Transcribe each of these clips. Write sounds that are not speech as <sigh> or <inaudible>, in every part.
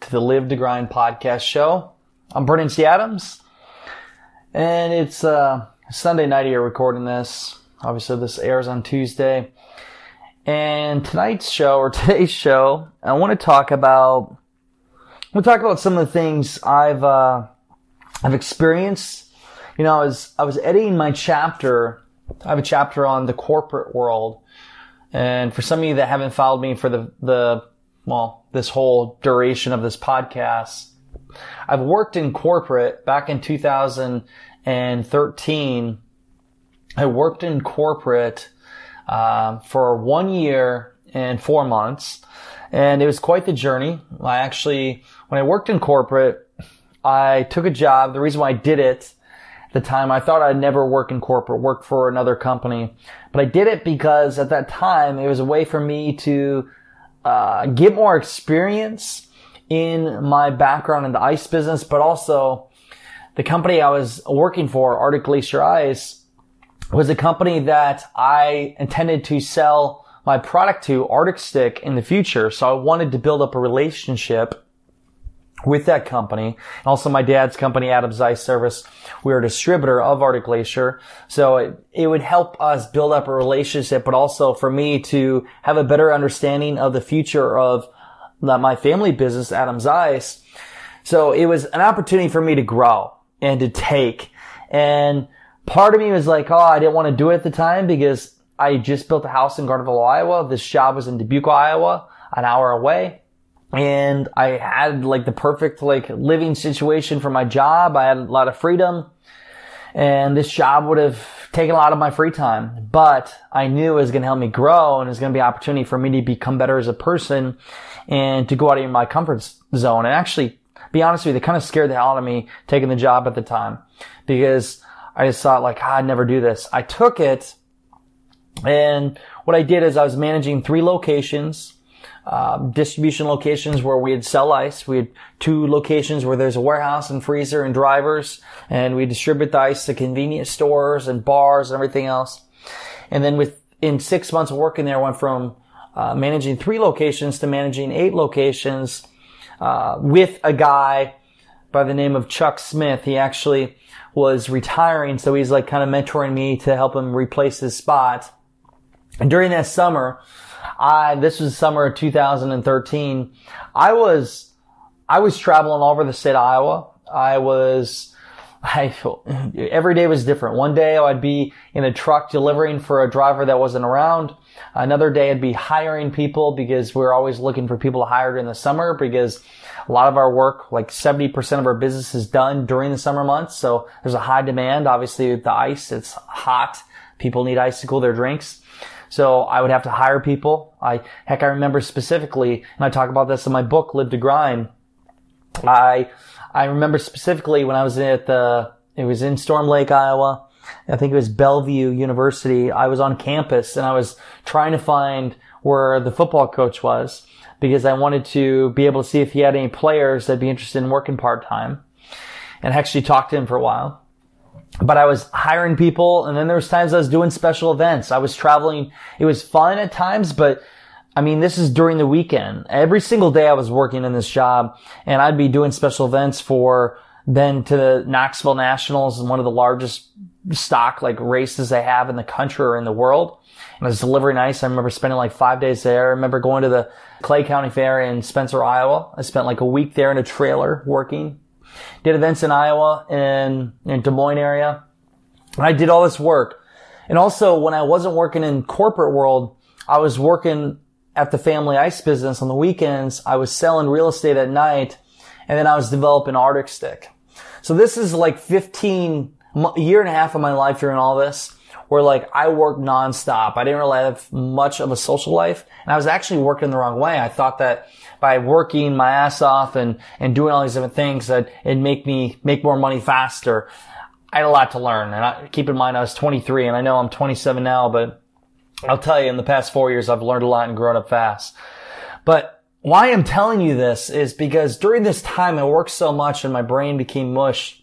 to the Live to Grind podcast show. I'm Brandon T. Adams, and it's uh, Sunday night here recording this. Obviously, this airs on Tuesday. And tonight's show, or <laughs> today's show, I want to talk about. We'll talk about some of the things I've uh, I've experienced. You know, I was I was editing my chapter. I have a chapter on the corporate world, and for some of you that haven't followed me for the the well, this whole duration of this podcast. I've worked in corporate back in 2013. I worked in corporate uh, for one year and four months, and it was quite the journey. I actually, when I worked in corporate, I took a job. The reason why I did it at the time, I thought I'd never work in corporate, work for another company, but I did it because at that time it was a way for me to uh, get more experience in my background in the ice business, but also the company I was working for, Arctic Glacier Ice, was a company that I intended to sell my product to, Arctic Stick, in the future. So I wanted to build up a relationship with that company. Also my dad's company, Adams Ice Service, we're a distributor of Arctic Glacier. So it, it would help us build up a relationship, but also for me to have a better understanding of the future of my family business, Adams Ice. So it was an opportunity for me to grow and to take. And part of me was like, oh, I didn't want to do it at the time because I just built a house in Gardenville, Iowa. This job was in Dubuque, Iowa, an hour away and I had like the perfect like living situation for my job. I had a lot of freedom and this job would have taken a lot of my free time, but I knew it was going to help me grow and it was going to be an opportunity for me to become better as a person and to go out of my comfort zone. And actually, be honest with you, they kind of scared the hell out of me taking the job at the time because I just thought like, ah, I'd never do this. I took it and what I did is I was managing three locations um, distribution locations where we'd sell ice. We had two locations where there's a warehouse and freezer and drivers, and we distribute the ice to convenience stores and bars and everything else. And then within six months of working there, I went from uh, managing three locations to managing eight locations uh, with a guy by the name of Chuck Smith. He actually was retiring, so he's like kind of mentoring me to help him replace his spot. And during that summer, I, this was summer of 2013. I was, I was traveling all over the state of Iowa. I was, <laughs> I, every day was different. One day I'd be in a truck delivering for a driver that wasn't around. Another day I'd be hiring people because we we're always looking for people to hire during the summer because a lot of our work, like 70% of our business is done during the summer months. So there's a high demand. Obviously with the ice, it's hot. People need ice to cool their drinks. So I would have to hire people. I, heck, I remember specifically, and I talk about this in my book, Live to Grind. I, I remember specifically when I was at the, it was in Storm Lake, Iowa. I think it was Buena Vista University. I was on campus and I was trying to find where the football coach was because I wanted to be able to see if he had any players that'd be interested in working part time and I actually talked to him for a while but I was hiring people and then there was times I was doing special events. I was traveling. It was fun at times, but I mean, this is during the weekend. Every single day I was working in this job and I'd be doing special events for then to the Knoxville Nationals and one of the largest stock like races they have in the country or in the world. And I was delivering ice. I remember spending like five days there. I remember going to the Clay County Fair in Spencer, Iowa. I spent like a week there in a trailer working did events in Iowa and in Des Moines area. And I did all this work. And also when I wasn't working in corporate world, I was working at the family ice business on the weekends. I was selling real estate at night and then I was developing Arctic Stick. So this is like 15 a year and a half of my life during all this where like I worked nonstop. I didn't really have much of a social life and I was actually working the wrong way. I thought that by working my ass off and, and doing all these different things that it'd make me make more money faster. I had a lot to learn. And I, keep in mind, I was 23 and I know I'm 27 now, but I'll tell you in the past four years, I've learned a lot and grown up fast. But why I'm telling you this is because during this time I worked so much and my brain became mush.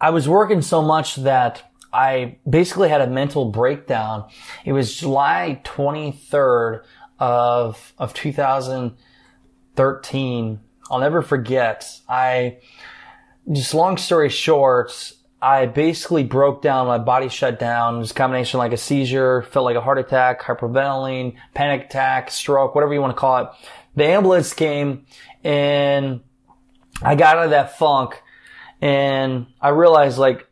I was working so much that I basically had a mental breakdown. It was July 23rd of, of 2013. I'll never forget. I, just long story short, I basically broke down. My body shut down. It was a combination like a seizure, felt like a heart attack, hyperventilating, panic attack, stroke, whatever you want to call it. The ambulance came and I got out of that funk and I realized like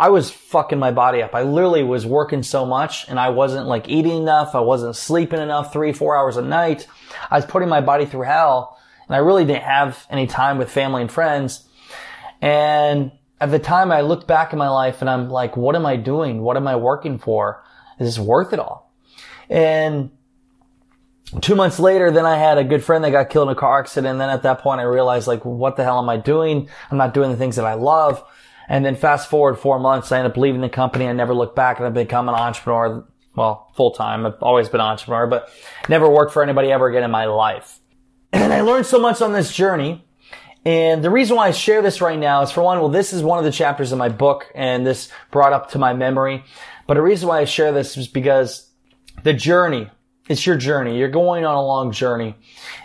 I was fucking my body up. I literally was working so much and I wasn't like eating enough. I wasn't sleeping enough three, four hours a night. I was putting my body through hell and I really didn't have any time with family and friends. And at the time I looked back in my life and I'm like, what am I doing? What am I working for? Is this worth it all? And two months later, then I had a good friend that got killed in a car accident. And then at that point, I realized like, what the hell am I doing? I'm not doing the things that I love. And then fast forward four months, I ended up leaving the company. I never looked back and I've become an entrepreneur. Well, full time. I've always been an entrepreneur, but never worked for anybody ever again in my life. <clears throat> And I learned so much on this journey and the reason why I share this right now is for one, well, this is one of the chapters of my book and this brought up to my memory. But the reason why I share this is because the journey, it's your journey. You're going on a long journey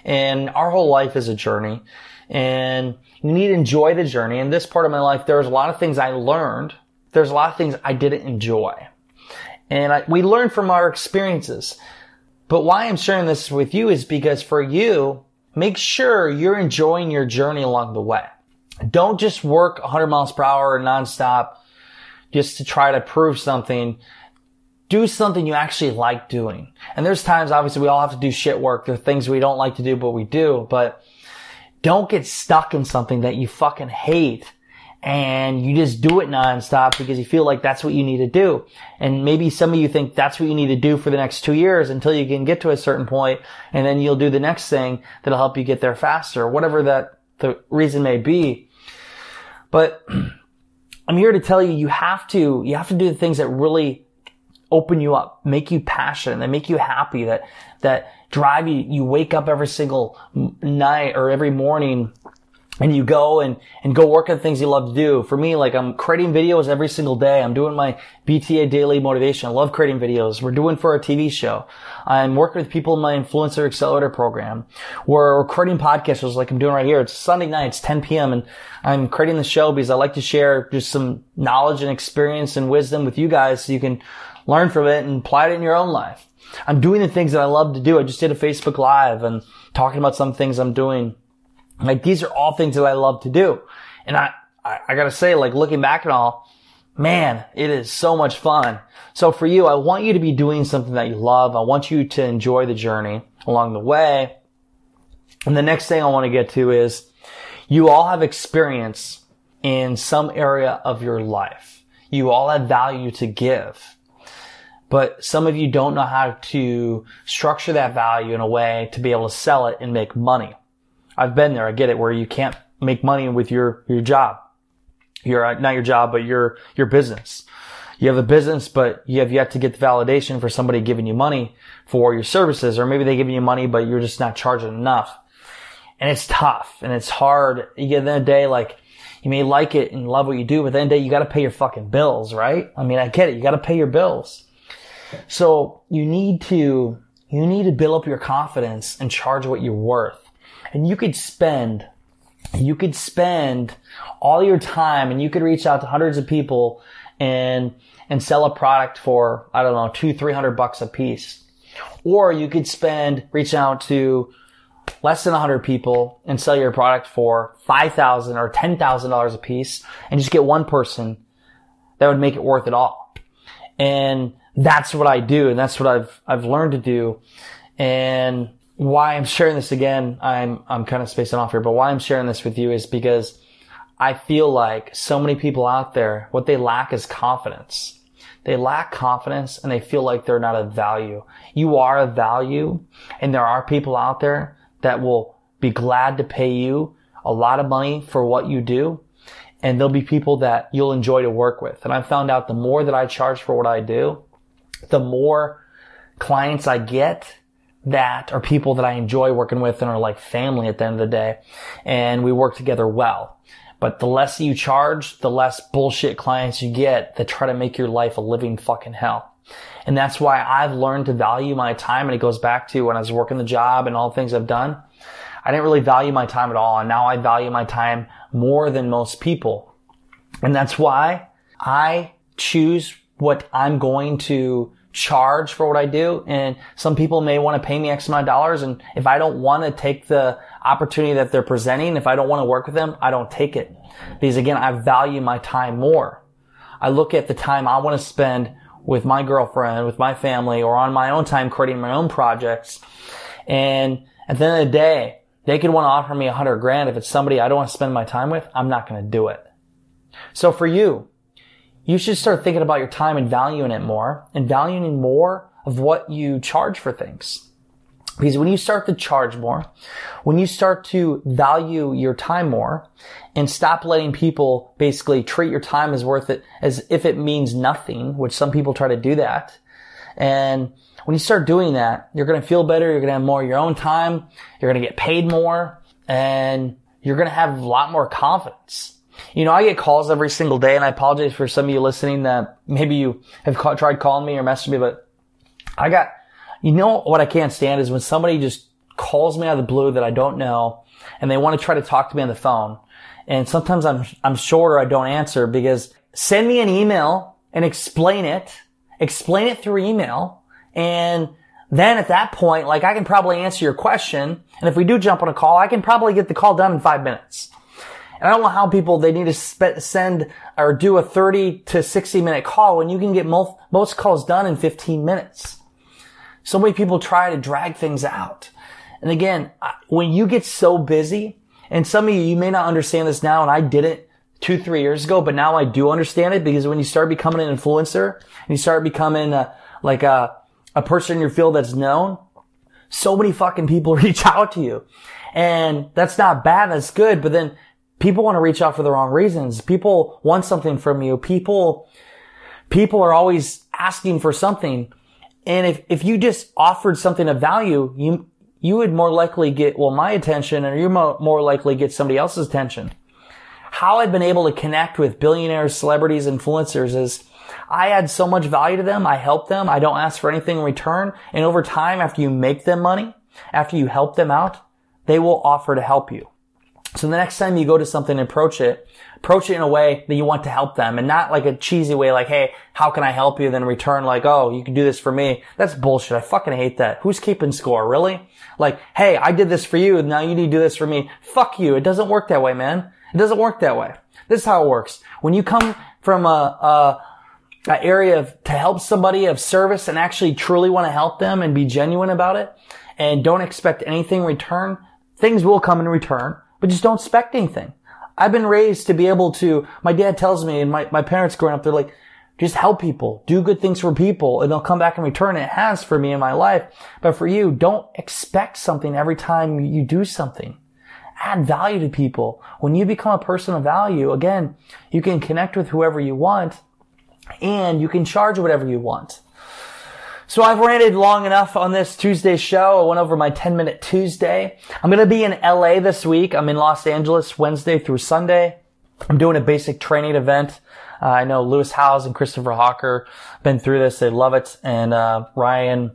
and our whole life is a journey and you need to enjoy the journey. In this part of my life, there's a lot of things I learned. There's a lot of things I didn't enjoy. And I, we learn from our experiences. But why I'm sharing this with you is because for you, make sure you're enjoying your journey along the way. Don't just work 100 miles per hour nonstop just to try to prove something. Do something you actually like doing. And there's times, obviously, we all have to do shit work. There are things we don't like to do, but we do. But don't get stuck in something that you fucking hate and you just do it nonstop because you feel like that's what you need to do. And maybe some of you think that's what you need to do for the next two years until you can get to a certain point and then you'll do the next thing that'll help you get there faster, whatever that the reason may be. But <clears throat> I'm here to tell you, you have to, you have to do the things that really open you up, make you passionate, that make you happy, that, that drive you, you wake up every single night or every morning and you go and, and go work on things you love to do. For me, like I'm creating videos every single day. I'm doing my BTA daily motivation. I love creating videos. We're doing for a TV show. I'm working with people in my influencer accelerator program. We're creating podcasts like I'm doing right here. It's Sunday night. It's 10 p.m. and I'm creating the show because I like to share just some knowledge and experience and wisdom with you guys so you can learn from it and apply it in your own life. I'm doing the things that I love to do. I just did a Facebook live and talking about some things I'm doing like these are all things that I love to do. And I, I, I gotta say, like looking back at all, man, it is so much fun. So for you, I want you to be doing something that you love. I want you to enjoy the journey along the way. And the next thing I want to get to is you all have experience in some area of your life. You all have value to give. But some of you don't know how to structure that value in a way to be able to sell it and make money. I've been there. I get it where you can't make money with your, your job. Your, uh, not your job, but your, your business. You have a business, but you have yet to get the validation for somebody giving you money for your services, or maybe they giving you money, but you're just not charging enough. And it's tough and it's hard. You get in the day, like, you may like it and love what you do, but then the day you gotta pay your fucking bills, right? I mean, I get it. You gotta pay your bills. So you need to, you need to build up your confidence and charge what you're worth and you could spend you could spend all your time and you could reach out to hundreds of people and and sell a product for I don't know two three hundred bucks a piece, or you could spend reach out to less than hundred people and sell your product for five thousand or ten thousand dollars a piece and just get one person that would make it worth it all. And that's what I do, and that's what I've I've learned to do, and why I'm sharing this again, I'm, I'm kind of spacing off here, but why I'm sharing this with you is because I feel like so many people out there, what they lack is confidence. they lack confidence and they feel like they're not of value. You are of value and there are people out there that will be glad to pay you a lot of money for what you do. And there'll be people that you'll enjoy to work with. And I found out the more that I charge for what I do, the more clients I get that are people that I enjoy working with and are like family at the end of the day. And we work together well. But the less you charge, the less bullshit clients you get that try to make your life a living fucking hell. And that's why I've learned to value my time. And it goes back to when I was working the job and all the things I've done. I didn't really value my time at all. And now I value my time more than most people. And that's why I choose what I'm going to charge for what I do. And some people may want to pay me X amount of dollars. And if I don't want to take the opportunity that they're presenting, if I don't want to work with them, I don't take it. Because again, I value my time more. I look at the time I want to spend with my girlfriend, with my family, or on my own time creating my own projects. And at the end of the day, they could want to offer me a hundred grand. If it's somebody I don't want to spend my time with, I'm not going to do it. So for you, you should start thinking about your time and valuing it more and valuing more of what you charge for things. Because when you start to charge more, when you start to value your time more and stop letting people basically treat your time as worth it as if it means nothing, which some people try to do that. And when you start doing that, you're going to feel better. You're going to have more of your own time. You're going to get paid more and you're going to have a lot more confidence. You know, I get calls every single day, and I apologize for some of you listening that maybe you have ca- tried calling me or messaging me, but I got, you know, what I can't stand is when somebody just calls me out of the blue that I don't know, and they want to try to talk to me on the phone. And sometimes I'm, I'm short or I don't answer because send me an email and explain it, explain it through email, and then at that point, like I can probably answer your question. And if we do jump on a call, I can probably get the call done in five minutes. And I don't know how people, they need to send or do a 30 to 60 minute call when you can get most, most calls done in 15 minutes. So many people try to drag things out. And again, when you get so busy, and some of you, you may not understand this now, and I didn't two, three years ago, but now I do understand it because when you start becoming an influencer and you start becoming a, like a, a person in your field that's known, so many fucking people <laughs> reach out to you. And that's not bad. That's good. But then people want to reach out for the wrong reasons. People want something from you. People, people are always asking for something. And if, if you just offered something of value, you, you would more likely get, well, my attention and you more, more likely get somebody else's attention. How I've been able to connect with billionaires, celebrities, influencers is I add so much value to them. I help them. I don't ask for anything in return. And over time, after you make them money, after you help them out, they will offer to help you. So the next time you go to something and approach it, approach it in a way that you want to help them and not like a cheesy way like, hey, how can I help you? Then return like, oh, you can do this for me. That's bullshit. I fucking hate that. Who's keeping score? Really? Like, hey, I did this for you. Now you need to do this for me. Fuck you. It doesn't work that way, man. It doesn't work that way. This is how it works. When you come from a, a, a area of, to help somebody of service and actually truly want to help them and be genuine about it and don't expect anything in return, things will come in return but just don't expect anything. I've been raised to be able to, my dad tells me and my, my parents growing up, they're like, just help people, do good things for people, and they'll come back in return. It has for me in my life. But for you, don't expect something every time you do something. Add value to people. When you become a person of value, again, you can connect with whoever you want and you can charge whatever you want. So I've ranted long enough on this Tuesday show. I went over my 10 minute Tuesday. I'm going to be in LA this week. I'm in Los Angeles Wednesday through Sunday. I'm doing a basic training event. Uh, I know Lewis Howes and Christopher Hawker been through this. They love it. And, uh, Ryan,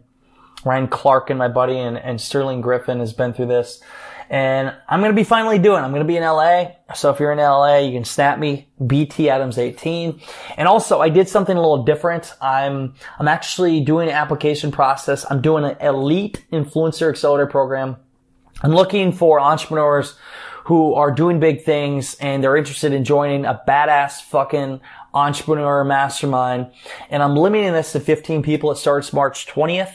Ryan Clark and my buddy and, and Sterling Griffin has been through this. And I'm going to be finally doing. I'm going to be in LA. So if you're in LA, you can snap me BT Adams 18. And also I did something a little different. I'm, I'm actually doing an application process. I'm doing an elite influencer accelerator program. I'm looking for entrepreneurs who are doing big things and they're interested in joining a badass fucking entrepreneur mastermind. And I'm limiting this to 15 people. It starts March 20th.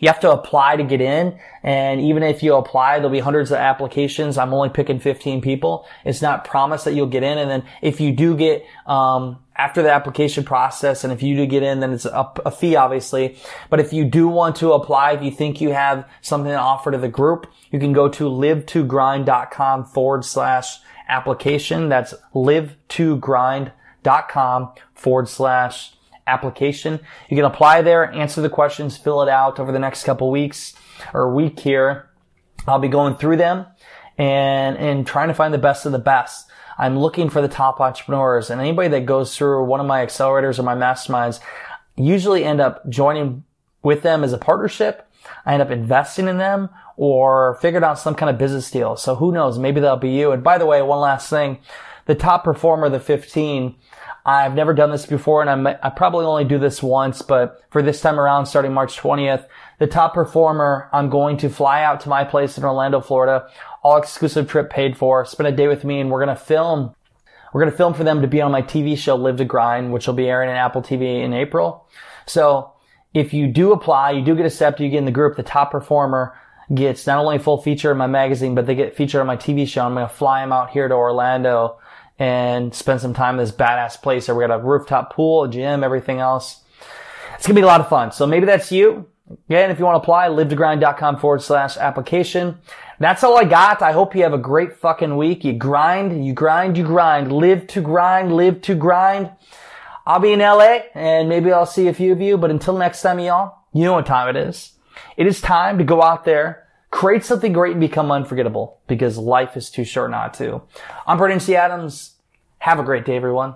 You have to apply to get in. And even if you apply, there'll be hundreds of applications. I'm only picking 15 people. It's not promised that you'll get in. And then if you do get, um, after the application process, and if you do get in, then it's a, a, fee, obviously. But if you do want to apply, if you think you have something to offer to the group, you can go to live2grind.com forward slash application. That's live2grind.com forward slash application. You can apply there, answer the questions, fill it out over the next couple weeks or week here. I'll be going through them and, and trying to find the best of the best. I'm looking for the top entrepreneurs and anybody that goes through one of my accelerators or my masterminds usually end up joining with them as a partnership. I end up investing in them or figured out some kind of business deal. So who knows? Maybe that'll be you. And by the way, one last thing, the top performer, the 15, I've never done this before and I'm, I probably only do this once, but for this time around, starting March 20th, the top performer, I'm going to fly out to my place in Orlando, Florida, all exclusive trip paid for, spend a day with me and we're going to film we're going to film for them to be on my TV show, Live to Grind, which will be airing on Apple TV in April. So if you do apply, you do get accepted, you get in the group, the top performer gets not only a full feature in my magazine, but they get featured on my TV show. I'm going to fly them out here to Orlando and spend some time in this badass place. So we got a rooftop pool, a gym, everything else. It's to be a lot of fun. So maybe that's you. Again, if you want to apply, live2grind.com forward slash application. That's all I got. I hope you have a great fucking week. You grind, you grind, you grind. Live to grind, live to grind. I'll be in LA and maybe I'll see a few of you, but until next time, y'all, you know what time it is. It is time to go out there, create something great and become unforgettable because life is too short not to. I'm Brandon T. Adams. Have a great day, everyone.